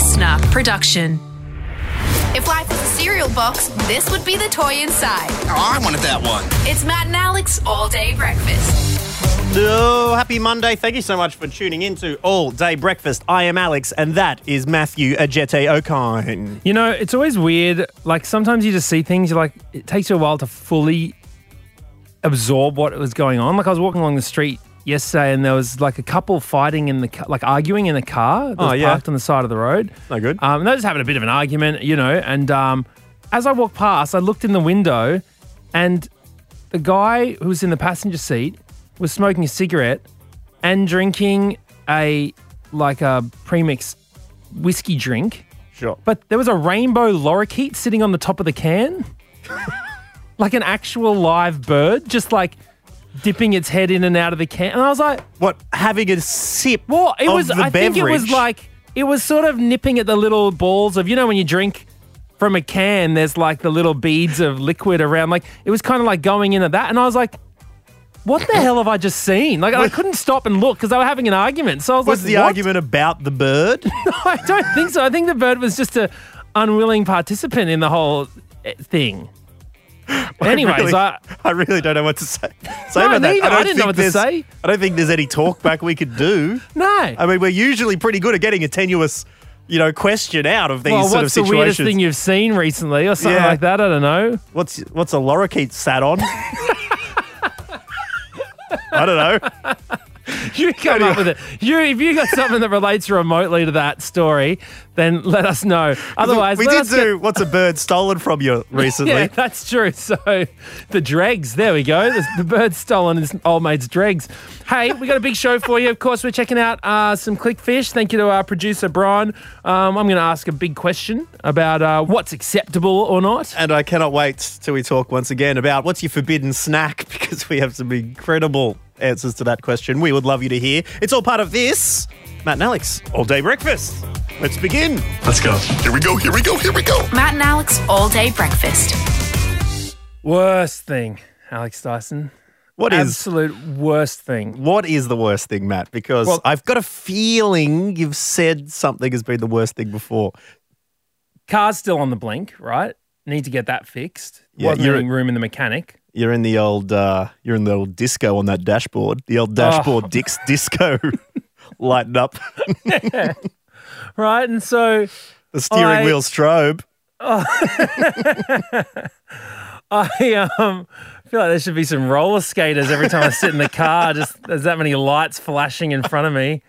LiSTNR production. If life was a cereal box, this would be the toy inside. Oh, I wanted that one. It's Matt and Alex all day breakfast. Oh, happy Monday. Thank you so much for tuning in to All Day Breakfast. I am Alex, and that is Matthew Ajete Okine. You know, it's always weird. Like sometimes you just see things. You're like, it takes you a while to fully absorb what was going on. Like I was walking along the street yesterday, and there was like a couple fighting in the ca- like arguing in a car that Oh, was yeah. parked on the side of the road. No good. Um, and they're just having a bit of an argument, you know. And um, as I walked past, I looked in the window, and the guy who was in the passenger seat was smoking a cigarette and drinking a like a premixed whiskey drink. Sure. But there was a rainbow lorikeet sitting on the top of the can, like an actual live bird, just like dipping its head in and out of the can. And I was like, What? Having a sip well, it of was. the I think it was like it was sort of nipping at the little balls of you know when you drink from a can, there's like the little beads of liquid around. Like it was kind of like going into that, and I was like. What the hell have I just seen? Like I couldn't stop and look because they were having an argument. So I was, like, Was like, the what? argument about the bird? I don't think so. I think the bird was just a unwilling participant in the whole eh, thing. Anyways, really, I, I really don't know what to say. say No, about that. neither. I don't didn't think know what to there's- say. I don't think there's any talk back we could do. no. I mean, we're usually pretty good at getting a tenuous, you know, question out of these well, sort what's of the weirdest situations. thing you've seen recently, or something Yeah. like that? I don't know. What's what's a lorikeet sat on? I don't know. You come up with it. You, if you got something that relates remotely to that story, then let us know. Otherwise, we did us get- do what's a bird stolen from you recently. Yeah, that's true. So the dregs, there we go. The, the bird stolen his old mate's dregs. Hey, we got a big show for you. Of course, we're checking out uh, some Clickfish. Thank you to our producer Bron. Um, I'm going to ask a big question about uh, what's acceptable or not. And I cannot wait till we talk once again about what's your forbidden snack because we have some incredible answers to that question. We would love you to hear. It's all part of this Matt and Alex all day breakfast. Let's begin. Let's go. Here we go. Here we go. Here we go. Matt and Alex all day breakfast. Worst thing, Alex Dyson. What is Absolute worst thing. what is the worst thing, Matt? Because Well- I've got a feeling you've said something has been the worst thing before. Car's still on the blink, right? Need to get that fixed. Yeah, Wasn't you're- any room in the mechanic. You're in the old uh, you're in the old disco on that dashboard. The old dashboard Oh. dix disco lighting up Right, and so the steering I- wheel strobe. I um feel like there should be some roller skaters every time I sit in the car. Just there's that many lights flashing in front of me.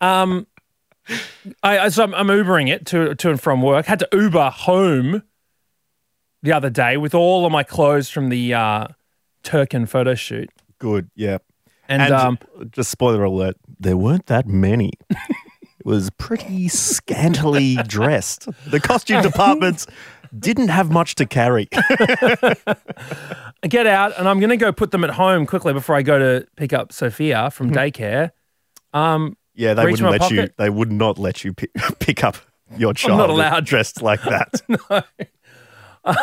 Um, I I- so I'm, I'm Ubering it to to and from work. Had to Uber home the other day with all of my clothes from the uh, Turkin photo shoot, Good, yeah. and, And um, just spoiler alert, there weren't that many. it was pretty scantily dressed. The costume departments didn't have much to carry. I get out and I'm going to go put them at home quickly before I go to pick up Sophia from daycare. Um, yeah, they wouldn't let you. They would not let you pick, pick up your child I'm not allowed. dressed like that.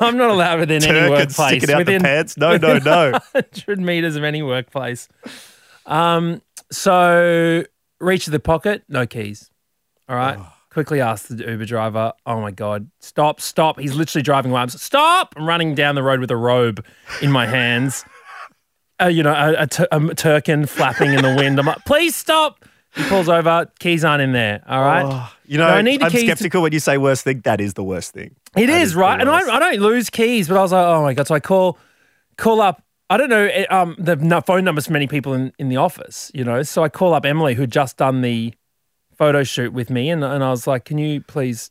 I'm not allowed within any Turk and workplace. sticking out the pants. No, no, no. 100 meters of any workplace. Um, so reach of the pocket, no keys. All right. Quickly ask the Uber driver, oh my God, stop, stop. He's literally driving away. I'm stop. I'm running down the road with a robe in my hands. Uh, you know, a, a, tur- a turkin flapping in the wind. I'm like, please stop. He pulls over, keys aren't in there. All right. You know, No, I need the I'm keys to- skeptical when you say worst thing. That is the worst thing. It That is the right, and. I, I don't lose keys, but I was like, oh my god! So I call, call up. I don't know eh, um, the phone numbers for many people in, in the office, you know. So I call up Emily, who'd just done the photo shoot with me, and, and I was like, can you please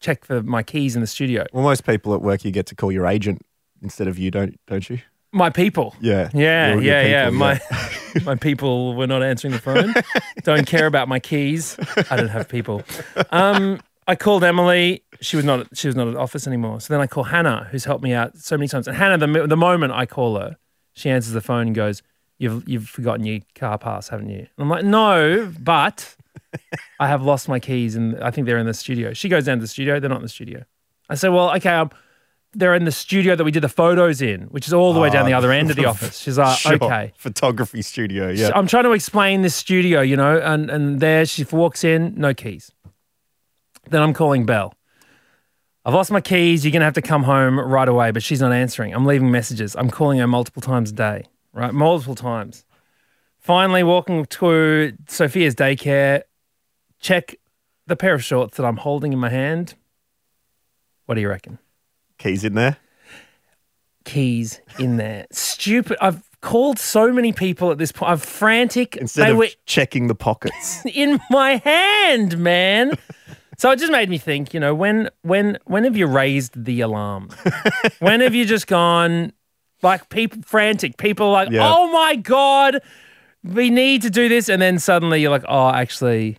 check for my keys in the studio? Well, most people at work, you get to call your agent instead of you, don't don't you? My people. Yeah. Yeah, Your- your yeah, yeah. My my people were not answering the phone. don't care about my keys. I don't have people. Um, I called Emily. She was not. She was not at office anymore. So then I call Hannah, who's helped me out so many times. And Hannah, the the moment I call her, she answers the phone and goes, "You've you've forgotten your car pass, haven't you?" And I'm like, "No, but I have lost my keys, and I think they're in the studio." She goes down to the studio. They're not in the studio. I say, "Well, okay, um, they're in the studio that we did the photos in, which is all the way down the Ah, other end of the office. She's like, Sure. okay. Photography studio. Yeah. I'm trying to explain this studio, you know, and, and there she walks in, no keys. Then I'm calling Belle. I've lost my keys. You're going to have to come home right away, but she's not answering. I'm leaving messages. I'm calling her multiple times a day, right? Multiple times. Finally, walking to Sophia's daycare, check the pair of shorts that I'm holding in my hand. What do you reckon? Keys in there. Keys in there. Stupid. I've called so many people at this point. I'm frantic. Instead they of were checking the pockets. in my hand, man. so it just made me think, you know, when when when have you raised the alarm? when have you just gone like people frantic? People are like, Yeah. oh my god, we need to do this, and then suddenly you're like, oh, actually,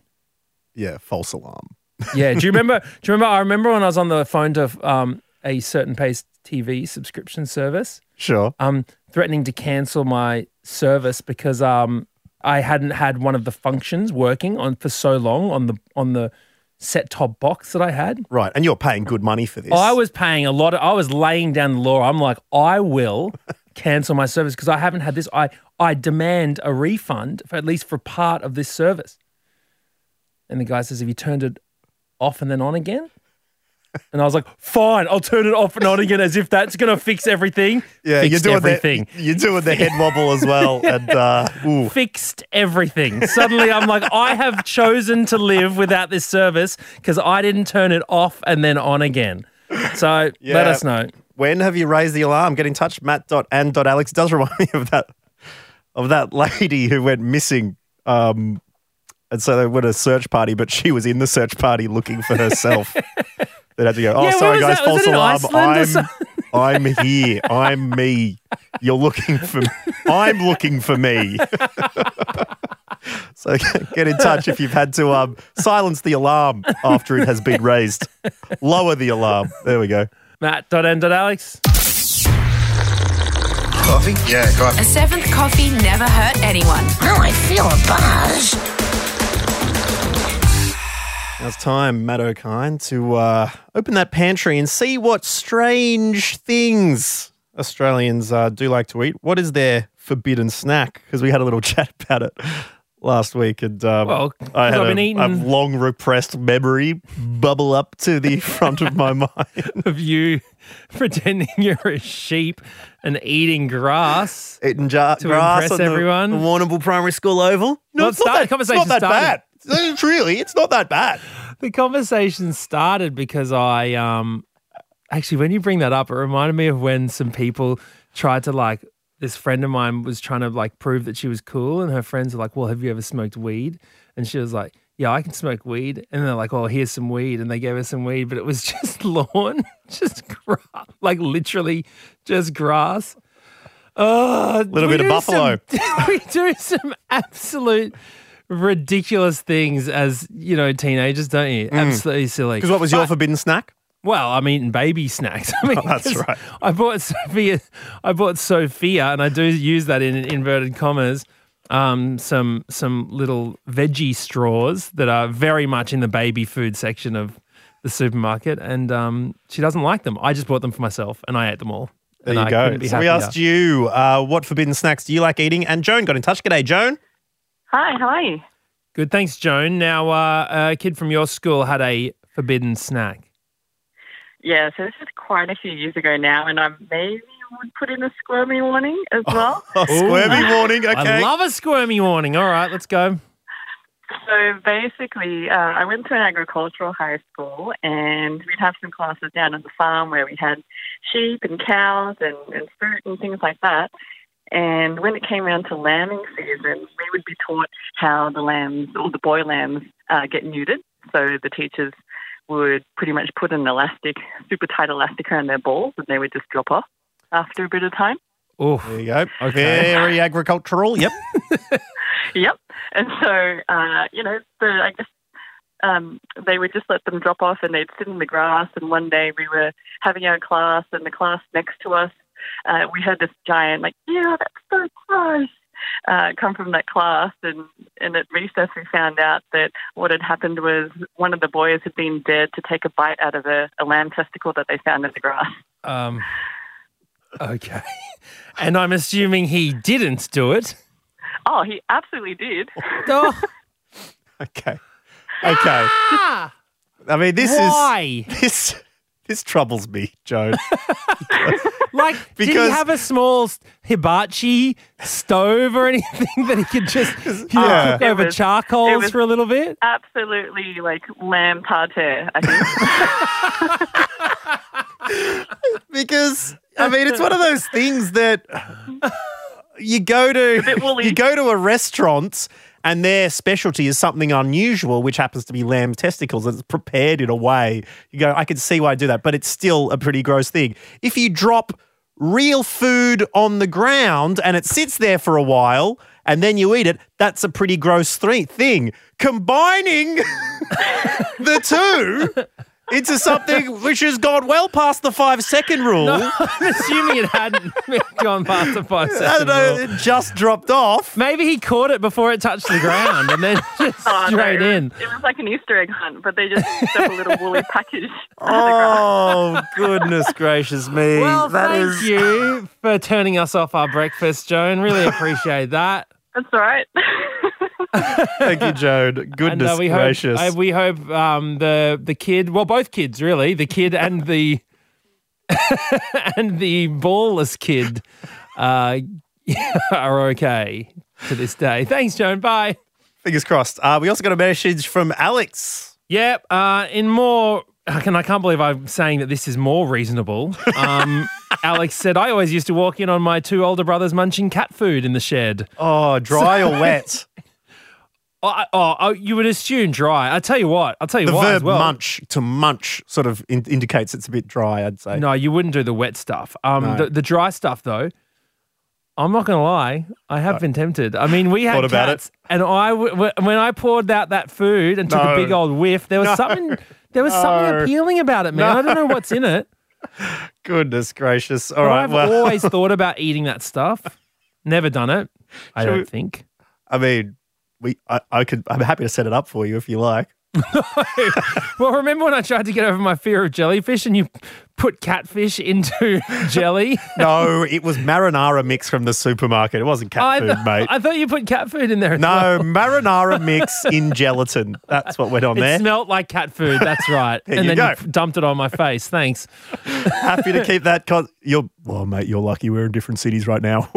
yeah. False alarm. yeah. Do you remember? do you remember? I remember when I was on the phone to um, a certain pace TV subscription service Sure. um, threatening to cancel my service because um, I hadn't had one of the functions working on for so long on the on the set top box that I had. Right. And you're paying good money for this. I was paying a lot. Of, I was laying down the law. I'm like, I will cancel my service because I haven't had this. I I demand a refund for at least for part of this service. And the guy says, "Have you turned it off and then on again?" And I was like, "Fine, I'll turn it off and on again, as if that's gonna fix everything." Yeah, Fixed you're doing everything The, you're doing the head wobble as well. And uh, fixed everything. Suddenly, I'm like, I have chosen to live without this service because I didn't turn it off and then on again. So let us know. when have you raised the alarm? Get in touch. Matt.and.alex does remind me of that of that lady who went missing. Um, and so they went a search party, but she was in the search party looking for herself. They'd have to go, oh, Yeah, sorry, was guys, that? False alarm. I'm. I'm here. I'm me. You're looking for me. I'm looking for me. so get in touch if you've had to um, silence the alarm after it has been raised. Lower the alarm. There we go. Matt.n.alex. Coffee? Yeah, coffee. A seventh coffee never hurt anyone. Oh, I feel a buzz. Now it's time, Matt Okine, to uh, open that pantry and see what strange things Australians uh, do like to eat. What is their forbidden snack? Because we had a little chat about it last week, and um, Well, I had I've a, been eating- a long repressed memory bubble up to the front of my mind. Of you pretending you're a sheep and eating grass. Eating jar- To grass impress on everyone? the Warrnambool Primary School oval. No, Well, it's not that, it's conversation not that bad. It's really, it's not that bad. The conversation started because I um actually when you bring that up, it reminded me of when some people tried to like this friend of mine was trying to like prove that she was cool and her friends were like, Well, have you ever smoked weed? And she was like, Yeah, I can smoke weed. And they're like, Oh, here's some weed. And they gave her some weed, but it was just lawn, just grass, like literally just grass. Oh, Little bit of buffalo. some- we do some absolute ridiculous things as you know teenagers, don't you? Absolutely silly. Because what was your But- forbidden snack? well, I'm eating baby snacks. I mean, Oh, that's 'cause right. I bought Sophia. I bought Sophia, and I do use that in inverted commas. Um, some some little veggie straws that are very much in the baby food section of the supermarket, and um, she doesn't like them. I just bought them for myself, and I ate them all. There you I go. So we asked you, uh, what forbidden snacks do you like eating? And Joan got in touch. G'day, Joan. Hi, how are you? Good, thanks, Joan. Now, uh, a kid from your school had a forbidden snack. Yeah, so this is quite a few years ago now, and I maybe would put in a squirmy warning as well. Oh, squirmy warning. Okay. I love a squirmy warning. All right, let's go. so basically, uh, I went to an agricultural high school, and we'd have some classes down at the farm where we had sheep and cows and, and fruit and things like that. And when it came around to lambing season, we would be taught how the lambs, or the boy lambs, uh, get neutered. So the teachers would pretty much put an elastic, super tight elastic around their balls, and they would just drop off after a bit of time. Oh, There you go. Okay. Very agricultural. Yep. Yep. And so, uh, you know, the, I guess um, they would just let them drop off and they'd sit in the grass. And one day we were having our class, and the class next to us, uh, we had this giant, like, yeah, that's so gross. Uh, come from that class, and, and at recess we found out that what had happened was one of the boys had been dared to take a bite out of a, a lamb testicle that they found in the grass. Um, okay. And I'm assuming he didn't do it. Oh, he absolutely did. Oh, Okay. Okay. I mean, this why? is this this troubles me, Joan. Like, did he Because- have a small hibachi stove or anything that he could just you know, Yeah. cook over was- charcoals for a little bit? Absolutely like lamb tartare, I think. because I mean, it's one of those things that you go to you go to a restaurant and their specialty is something unusual, which happens to be lamb testicles, and it's prepared in a way. You go, I can see why I do that, but it's still a pretty gross thing. If you drop real food on the ground and it sits there for a while and then you eat it, that's a pretty gross thre- thing. Combining the two into something which has gone well past the five second rule. No, I'm assuming it hadn't gone past the five second I don't know, rule. it just dropped off. Maybe he caught it before it touched the ground and then just Oh, no, straight it was- in. It was like an Easter egg hunt, but they just stuck a little woolly package. Oh, goodness gracious me. Well, That thank is- you for turning us off our breakfast, Joan. Really appreciate that. That's all right. Thank you, Joan. And Goodness uh, we gracious. hope uh, we hope um, the the kid, well, both kids really, the kid and the and the ballless kid, uh, are okay to this day. Thanks, Joan. Bye. Fingers crossed. Uh, we also got a message from Alex. Yep. Uh, in more, I can I can't believe I'm saying that this is more reasonable. Um, Alex said, "I always used to walk in on my two older brothers munching cat food in the shed." Oh, dry or wet? Oh, oh, you would assume dry. I tell you what. I'll tell you The what. as verb well. munch, to munch, sort of in- indicates it's a bit dry, I'd say. No, you wouldn't do the wet stuff. Um, No. the, the dry stuff though. I'm not gonna lie. I have been tempted. I mean, we had Thought about it? cats, and I w- w- when I poured out that food and took No. a big old whiff, there was No. something. There was something appealing about it, man. I don't know what's in it. Goodness gracious. All But right. I've Well, always thought about eating that stuff. Never done it. I Shall don't we- think. I mean, we. I, I could. I'm happy to set it up for you if you like. Well, remember when I tried to get over my fear of jellyfish and you put catfish into jelly? No, it was marinara mix from the supermarket. It wasn't cat I, food, th- mate. I thought you put cat food in there. No, well. marinara mix in gelatin. That's what went on It there. smelt like cat food. That's right. And you then go. you dumped it on my face. Thanks. Happy to keep that. Con- you're, well, mate, you're lucky we're in different cities right now.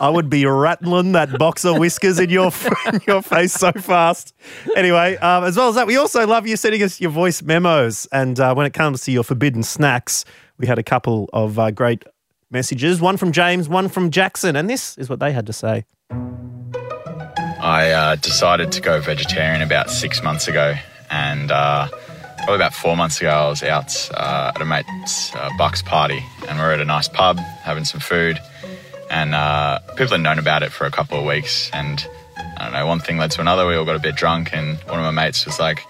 I would be rattling that box of whiskers in your in your face so fast. Anyway, um, as well as that, we also love you sending us your voice memos. And uh, when it comes to your forbidden snacks, we had a couple of uh, great messages. One from James, one from Jackson, and this is what they had to say. I uh, decided to go vegetarian about six months ago, and uh, probably about four months ago, I was out uh, at a mate's uh, Bucks party, and we are at a nice pub having some food, and uh, people had known about it for a couple of weeks, and I don't know, one thing led to another. We all got a bit drunk, and one of my mates was like,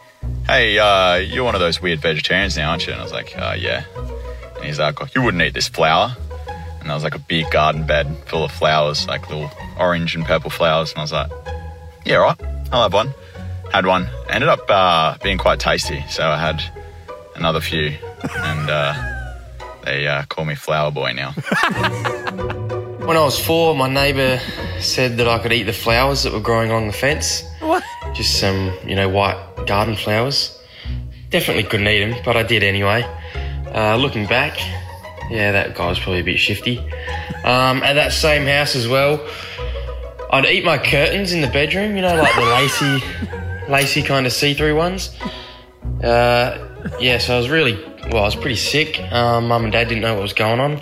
"Hey, uh, you're one of those weird vegetarians now, aren't you?" And I was like, uh, "Yeah." And he's like, "You wouldn't eat this flower." And there was like a big garden bed full of flowers, like little orange and purple flowers, and I was like yeah, right. I'll have one. Had one. Ended up uh, being quite tasty, so I had another few, and uh, they uh, call me Flower Boy now. When I was four, my neighbour said that I could eat the flowers that were growing along the fence. What? Just some, you know, white garden flowers. Definitely couldn't eat them, but I did anyway. Uh, looking back, yeah, that guy was probably a bit shifty. Um, at that same house as well, I'd eat my curtains in the bedroom, you know, like the lacy, lacy kind of see-through ones. Uh, yeah, so I was really, well, I was pretty sick. Um, Mum and Dad didn't know what was going on.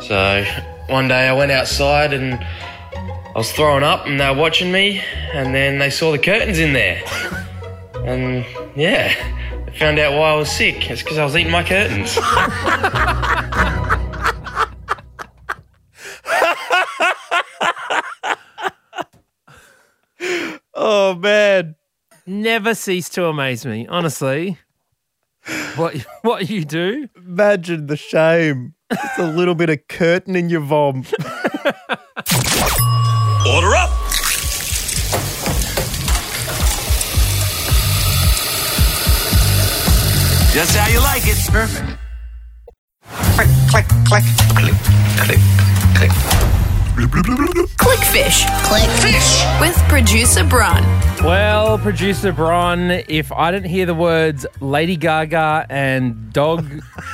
So one day I went outside and I was throwing up and they were watching me and then they saw the curtains in there. And yeah, they found out why I was sick. It's because I was eating my curtains. Oh man, Never cease to amaze me, honestly. What what you do? imagine the shame. Just a little bit of curtain in your vom. Order up. Just how you like it. Perfect. Click, click, click, click. Clickfish Click. Click fish. with producer Bron. Well, producer Bron, if I didn't hear the words Lady Gaga and dog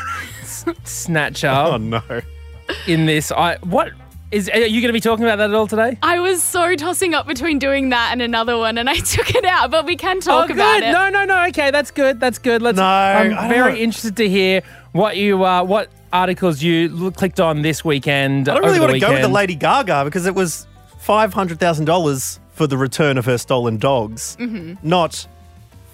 s- snatcher Oh no. in this, I what is are you going to be talking about that at all today? I was so tossing up between doing that and another one, and I took it out. But we can talk oh, about good. it. No, no, no. Okay, that's good. That's good. Let's. No, I'm very know. interested to hear what you uh, what articles you l- clicked on this weekend. I don't really want to go with the. Lady Gaga because it was five hundred thousand dollars for the return of her stolen dogs, Mm-hmm. not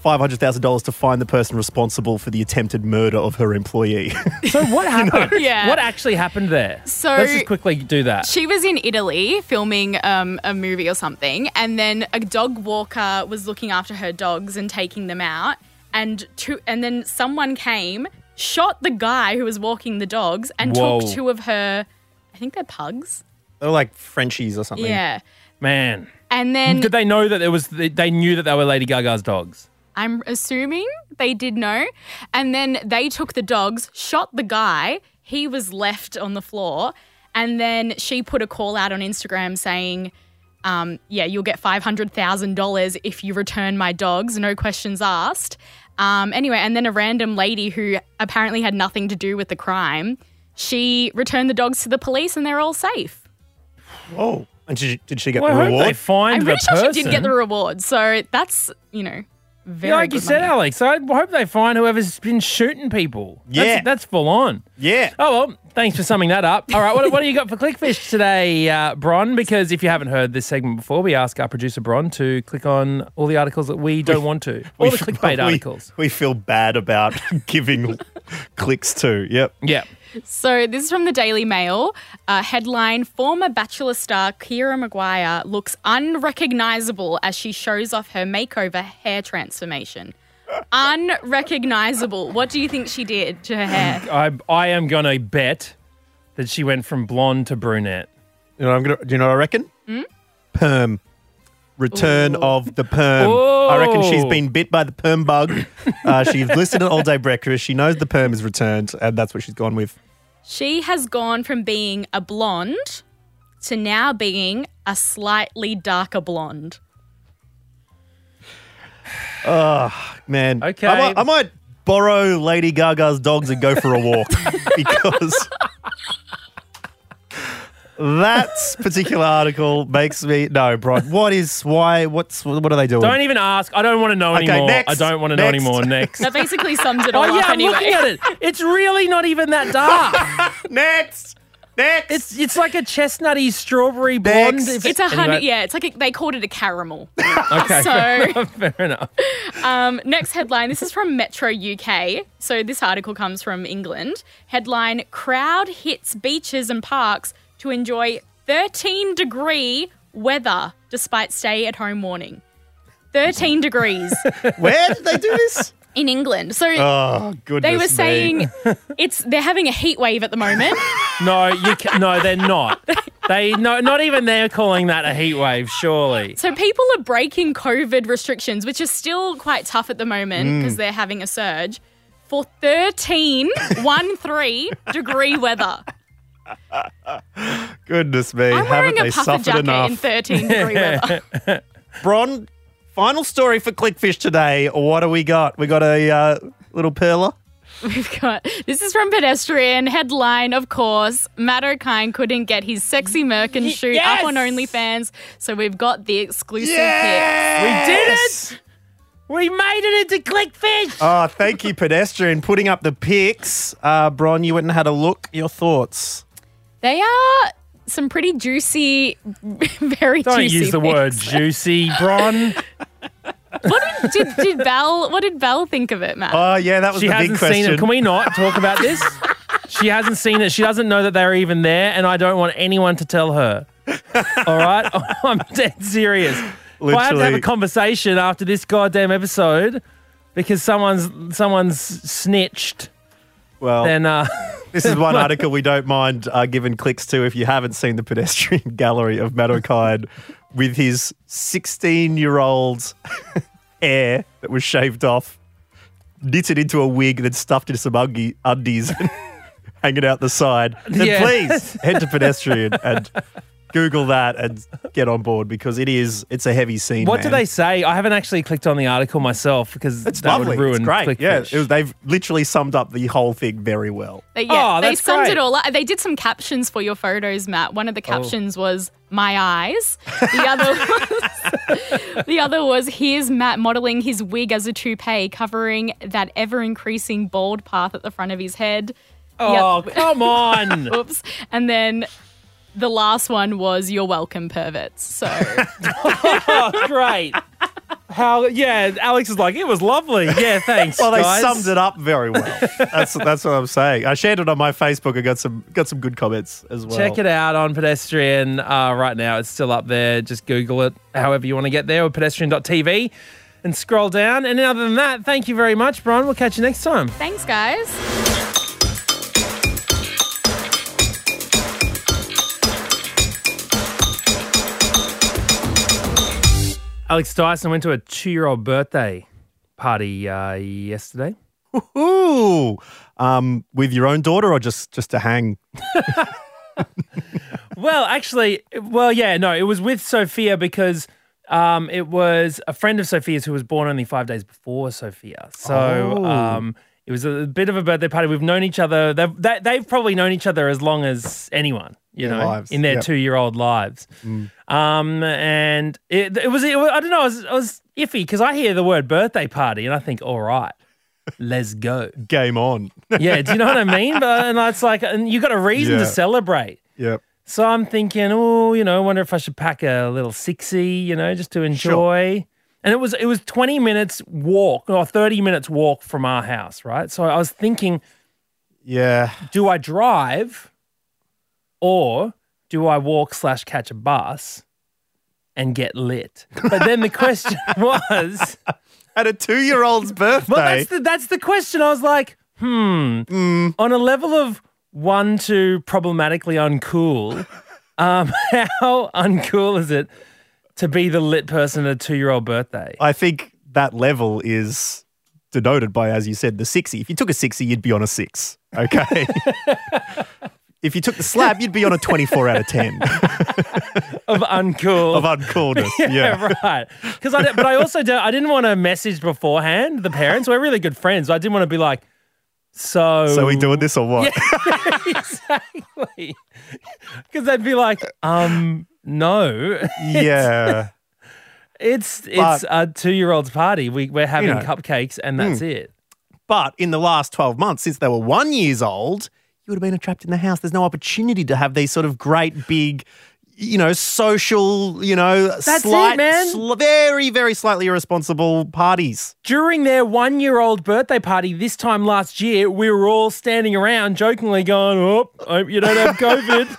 five hundred thousand dollars to find the person responsible for the attempted murder of her employee. So what happened? Yeah. What actually happened there? So- let's just quickly do that. She was in Italy filming um, a movie or something, and then a dog walker was looking after her dogs and taking them out, and two, and then someone came, shot the guy who was walking the dogs, and Whoa. took two of her, I think they're pugs. They're like Frenchies or something. Yeah, Man, and then did they know that it was? They knew that they were Lady Gaga's dogs. I'm assuming they did know. And then they took the dogs, shot the guy. He was left on the floor. And then she put a call out on Instagram saying, um, yeah, you'll get $500,000 if you return my dogs, no questions asked. Um, anyway, and then a random lady who apparently had nothing to do with the crime, she returned the dogs to the police and they're all safe. Oh, and did she, did she get Well, I the hope they reward? find I'm the pretty sure person. she did get the reward. So that's, you know, very Yeah, like you said, money. Alex. I hope they find whoever's been shooting people. Yeah. that's, that's full on. yeah. Oh well, thanks for summing that up. All right, what, what do you got for Clickfish today, uh, Bron? Because if you haven't heard this segment before, we ask our producer Bron to click on all the articles that we don't want to, all the clickbait we, articles. We feel bad about giving clicks to. Yep. Yeah. So this is from the Daily Mail. Uh, headline: Former Bachelor star Keira Maguire looks unrecognizable as she shows off her makeover hair transformation. unrecognizable. What do you think she did to her hair? I I am gonna bet that she went from blonde to brunette. You know, what I'm gonna. Do you know what I reckon? Hmm? Perm. Return of the perm. I reckon she's been bit by the perm bug. uh, she's listened to All Day Breakfast. She knows the perm is returned, and that's what she's gone with. She has gone from being a blonde to now being a slightly darker blonde. Oh, man, Okay. I might, I might borrow Lady Gaga's dogs and go for a walk because that particular article makes me no, bro. What is why? What's what are they doing? Don't even ask. I don't want to know Okay, anymore. next. I don't want to know anymore. Next. That basically sums it all oh yeah, up I'm anyway. looking at it. It's really not even that dark. next, next. it's it's like a chestnutty strawberry blonde. Next. If- It's a honey, anyway. yeah. It's like a, they called it a caramel. Okay. So- fair enough. Um, next headline. This is from Metro UK. So this article comes from England. Headline: Crowd hits beaches and parks to enjoy 13 degree weather despite stay-at-home warning. 13 degrees Where did they do this? in England. So Oh goodness. they were me. saying it's they're having a heat wave at the moment. No, you ca- no, they're not. They no, not even they're calling that a heat wave. Surely. So people are breaking COVID restrictions, which are still quite tough at the moment Mm. because they're having a surge for 13, 1 3 degree weather. Goodness me. I'm Haven't wearing they a puffer suffered jacket enough? in 13 degree weather. Bron, final story for Clickfish today. What do we got? We got a uh, little perler. We've got this is from pedestrian headline. Of course, Matt Okine couldn't get his sexy Merkin shoot yes! up on OnlyFans, so we've got the exclusive pic. We did it. We made it into Clickfish. Oh, thank you, pedestrian, putting up the pics. Uh, Bron, you went and had a look. Your thoughts? They are some pretty juicy, very Don't juicy. use the word juicy, Bron. What did, did, did Belle? What did Belle think of it, Matt? Oh, yeah, that was She the hasn't big question. seen it. Can we not talk about this? she hasn't seen it. She doesn't know that they're even there, and I don't want anyone to tell her. All right, I'm dead serious. If I have to have a conversation after this goddamn episode because someone's someone's snitched, well, then uh, this is one article we don't mind uh, giving clicks to if you haven't seen the pedestrian gallery of Matt with his 16 year old hair that was shaved off, knitted into a wig, then stuffed into some ungie, undies, hanging out the side, then Yeah. please head to pedestrian and Google that and get on board because it is it's a heavy scene. What do they say? I haven't actually clicked on the article myself because It's that lovely. would ruin it's great. Yeah, Clickfish. it was, they've literally summed up the whole thing very well. They, yeah, Oh, they that's summed great. it all up. They did some captions for your photos, Matt. One of Oh. the captions was "My eyes." The other was the other was here's Matt modeling his wig as a toupee, covering that ever increasing bald path at the front of his head. Oh, Yep. come on. Oops. And then the last one was "You're welcome, perverts." So oh, great. How, yeah, Alex is like, it was lovely. Yeah, thanks. Well, they guys. summed it up very well. That's that's what I'm saying. I shared it on my Facebook I got some got some good comments as well. Check it out on Pedestrian uh, right now. It's still up there. Just Google it however you want to get there or pedestrian.tv and scroll down. And other than that, thank you very much, Bron. We'll catch you next time. thanks, guys. Alex Dyson went to a two year old birthday party uh, yesterday. Ooh, um, with your own daughter or just just to hang? Well, actually, well, yeah, no, it was with Sophia because um, it was a friend of Sophia's who was born only five days before Sophia. So Oh. um, it was a bit of a birthday party. We've known each other. They've, they, they've probably known each other as long as anyone, you know, lives, in their yep. two year old lives. Um, and it, it was, it, was- I don't know, I was, it was iffy because I hear the word birthday party and I think, all right, let's go. Game on. Yeah, do you know what I mean? But and it's like, and you got a reason Yeah. to celebrate. Yep. So I'm thinking, oh, you know, I wonder if I should pack a little sixy, you know, just to enjoy. And it was it was 20 minutes walk or 30 minutes walk from our house, right? So I was thinking, Yeah. do I drive or do I walk slash catch a bus and get lit? But then the question was, At a two year old's birthday. well, that's the that's the question. I was like, hmm, on a level of one to problematically uncool, um, how uncool is it to be the lit person at a two year old birthday? I think that level is denoted by, as you said, the 60. If you took a 60, you'd be on a six. Okay. if you took the slab, you'd be on a 24 out of 10 Of uncool. of uncoolness. Yeah. yeah, right. Because I, but I also don't, I didn't want to message beforehand the parents. We're really good friends. I didn't want to be like, so. So we doing this or what? exactly. Because they'd be like, um, no. yeah. It's it's But- a two year old's party. We we're having know. cupcakes and that's hmm. it. But in the last 12 months, since they were one years old, you would have been trapped in the house. There's no opportunity to have these sort of great big, you know, social, you know, That's it, slight, man. sl- very, very slightly irresponsible parties. During their one year old birthday party this time last year, we were all standing around jokingly going, Oh, I hope you don't have COVID.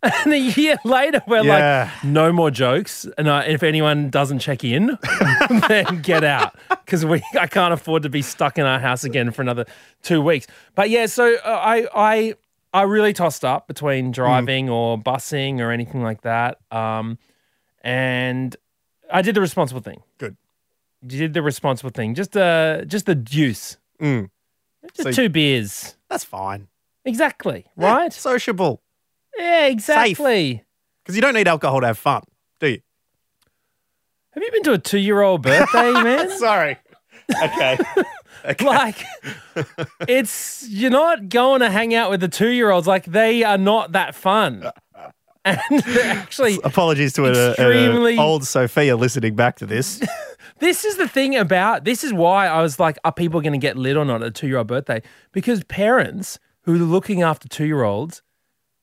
and a year later, we're Yeah. like, No more jokes. And uh, if anyone doesn't check in, then get out. Because we I can't afford to be stuck in our house again for another two weeks. But yeah, so uh, I I I really tossed up between driving or busing or anything like that. Um, and I did the responsible thing. Good. You did the responsible thing. Just uh just the juice. Mm. Just So- two beers. That's fine. Exactly. Right? Sociable. Yeah, exactly. Because you don't need alcohol to have fun, do you? Have you been to a two year old birthday, man? Sorry. Okay. like it's you're not going to hang out with the two year olds. Like they are not that fun. And they're actually Apologies to an uh, uh, Extremely- old Sophia listening back to this. This is the thing about this is why I was like, are people going to get lit or not at a two year old birthday? Because parents who are looking after two year olds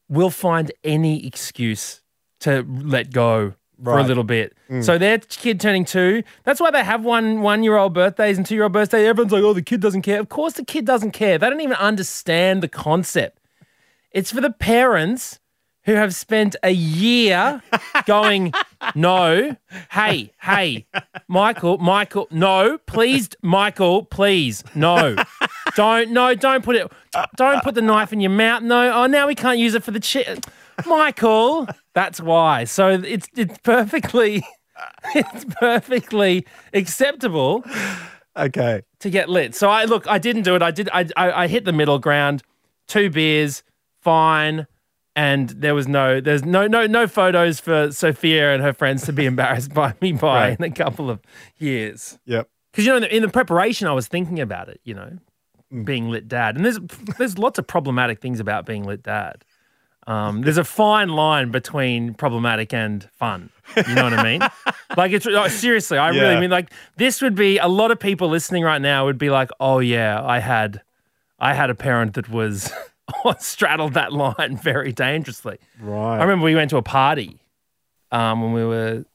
will find any excuse to let go for a little bit. Mm. So their kid turning two, that's why they have one one year old birthdays and two year old birthdays. Everyone's like, oh, the kid doesn't care. Of course, the kid doesn't care. They don't even understand the concept. It's for the parents who have spent a year going, no, hey, hey, Michael, Michael, no, please, Michael, please, no, don't, no, don't put it, don't put the knife in your mouth. No, oh, now we can't use it for the chi Michael, that's why. So it's it's perfectly, it's perfectly acceptable Okay. to get lit. So I look, I didn't do it. I did. I I, I hit the middle ground. Two beers, fine. And there was no, there's no, no, no photos for Sophia and her friends to be embarrassed by me by Right. in a couple of years. Yep. Because you know, in the, in the preparation, I was thinking about it. You know. Being lit dad, and there's there's lots of problematic things about being lit dad. Um, there's a fine line between problematic and fun. You know what I mean? like it's oh, seriously, I Yeah. really mean like this would be a lot of people listening right now would be like, oh yeah, I had, I had a parent that was straddled that line very dangerously. Right. I remember we went to a party um, when we were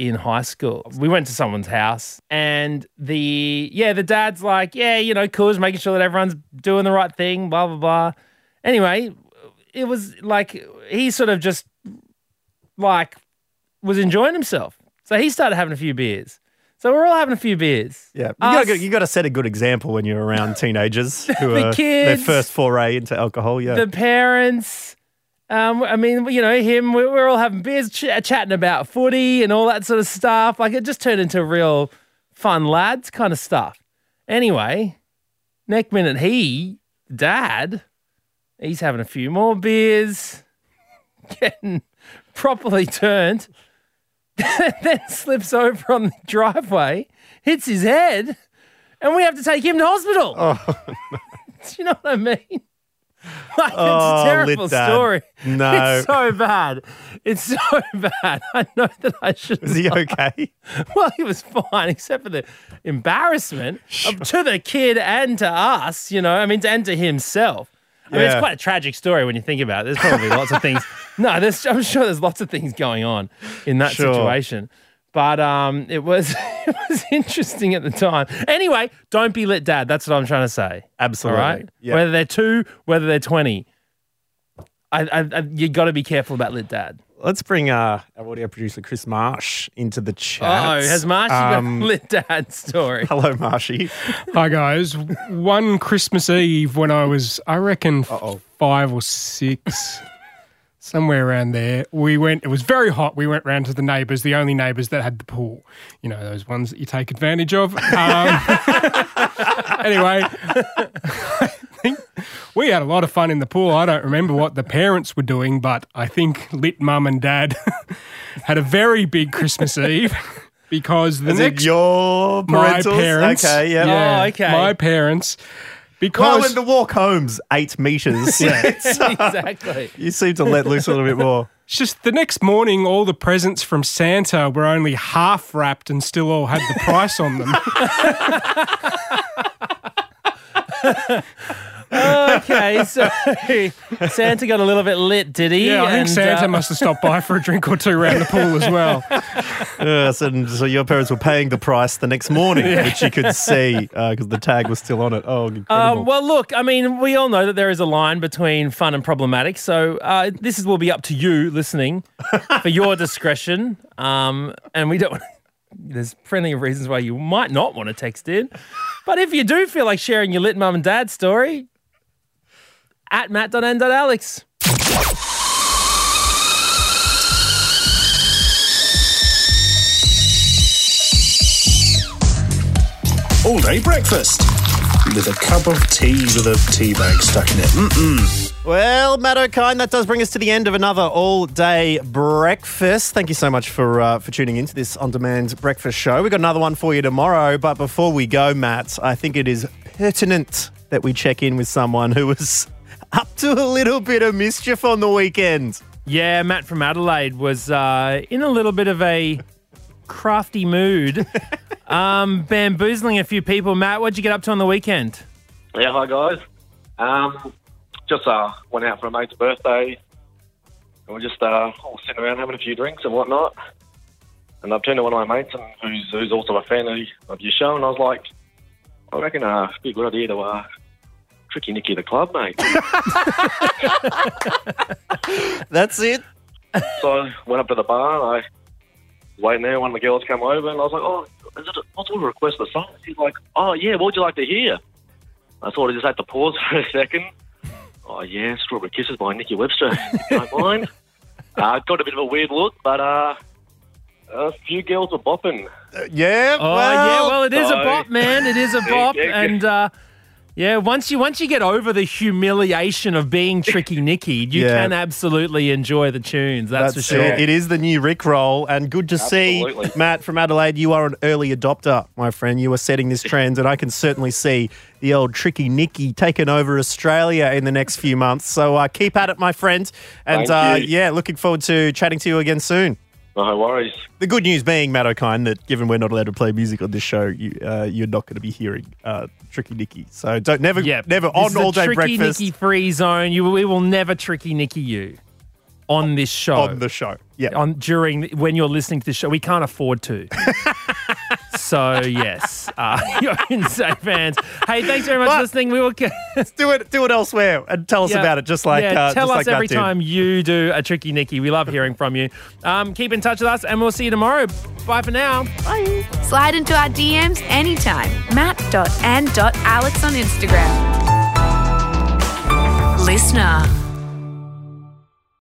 in high school. We went to someone's house, and the yeah, the dad's like, yeah, you know, cool, just making sure that everyone's doing the right thing, blah blah blah. Anyway, it was like he sort of just like was enjoying himself, so he started having a few beers. So we're all having a few beers. Yeah, you got you got to set a good example when you're around teenagers who The are kids. their first foray into alcohol. Yeah, the parents. Um, I mean, you know, him. we- We're all having beers, ch- chatting about footy and all that sort of stuff. Like it just turned into real fun lads kind of stuff. Anyway, next minute, he, dad, he's having a few more beers, getting properly turned, then slips over on the driveway, hits his head, and we have to take him to hospital. Do you know what I mean? Like, Oh, it's a oh, terrible story. No. It's so bad. It's so bad. I know that I should. is he okay? Well, he was fine, except for the embarrassment of, to the kid and to us, you know, I mean, and to himself. I mean, it's quite a tragic story when you think about it. There's probably lots of things. No, there's, I'm sure there's lots of things going on in that Sure. situation. But um, it was it was interesting at the time. Anyway, don't be lit, dad. That's what I'm trying to say. Absolutely. All right. Yeah. Whether they're two, whether they're twenty, I, I, I you got to be careful about lit, dad. Let's bring uh, our audio producer Chris Marsh into the chat. Oh, has Marshy got Um, a lit dad story? Hello, Marshy. Hi guys. One Christmas Eve when I was, I reckon, Uh-oh. five or six, somewhere around there. We went. It was very hot. We went round to the neighbours, the only neighbours that had the pool. You know those ones that you take advantage of. Um, anyway, I think we had a lot of fun in the pool. I don't remember what the parents were doing, but I think lit mum and dad had a very big Christmas Eve. Because the Is it next your my parents. Okay, yeah. Oh, okay. My parents. Well, Because when the walk home's eight meters, it's, uh, exactly. you seem to let loose a little bit more. it's just the next morning, all the presents from Santa were only half wrapped and still all had the price on them. Okay, so Santa got a little bit lit, did he? yeah, I think And, Santa uh, must have stopped by for a drink or two around the pool as well. Yes, and so your parents were paying the price the next morning, which you could see because the tag was still on it. Oh, incredible. Um, well, look, I mean, we all know that there is a line between fun and problematic. So uh, this is, will be up to you listening for your discretion. Um, and we don't. There's plenty of reasons why you might not want to text in, but if you do feel like sharing your lit mum and dad story, at matt.n.alex. all day breakfast with a cup of tea with a tea bag stuck in it. Mm-mm. Well, Matt Okine, that does bring us to the end of another all-day breakfast. Thank you so much for uh, for tuning into this on-demand breakfast show. We've got another one for you tomorrow, but before we go, Matt, I think it is pertinent that we check in with someone who was up to a little bit of mischief on the weekend. Yeah, Matt from Adelaide was uh, in a little bit of a crafty mood, um, bamboozling a few people. Matt, what'd you get up to on the weekend? Yeah, hi guys. Um, just uh, went out for a mate's birthday, and we're just uh, all sitting around having a few drinks and whatnot. And I've turned to one of my mates, and who's who's also a fan of, of your show, and I was like, I reckon uh, it'd be a good idea to uh, tricky Nicky the club, mate. That's it. so I went up to the bar, and I was waiting there. One of the girls came over, and I was like, oh, is it a, what's all the request of the song? He's like, oh yeah, what would you like to hear? I thought I just had to pause for a second. Oh yeah, Strawberry Kisses by Nikki Webster. if don't mind. Uh, got a bit of a weird look, but uh, a few girls were bopping. yeah. Oh yeah, well it is a bop, man. It is a bop, Yeah, yeah. and uh, yeah, once you once you get over the humiliation of being tricky Nicky, you Yeah. can absolutely enjoy the tunes. That's, for sure. it. It is the new Rick roll, and good to Absolutely. see, Matt from Adelaide. You are an early adopter, my friend. You are setting this trend, and I can certainly see the old tricky Nicky taking over Australia in the next few months. So uh, keep at it, my friend, and Thank uh, yeah, looking forward to chatting to you again soon. No worries. The good news being, Matt Okine, that given we're not allowed to play music on this show, you, uh, you're not going to be hearing uh, Tricky Nikki. So don't never, Yeah, never this on is a all day tricky breakfast Nikki free zone. You we will never tricky Nikki you on this show. on the show. Yeah, on during when you're listening to the show. We can't afford to. so yes, uh, you're in safe hands. Hey, thanks very much But- for listening. We will do it, do it elsewhere, and tell us Yeah. about it. Just like yeah, uh, tell just us like every did. time you do a tricky Nikki. We love hearing from you. Um, keep in touch with us, and we'll see you tomorrow. Bye for now. Bye. Slide into our DMs anytime. Matt.and.alex on Instagram. LiSTNR.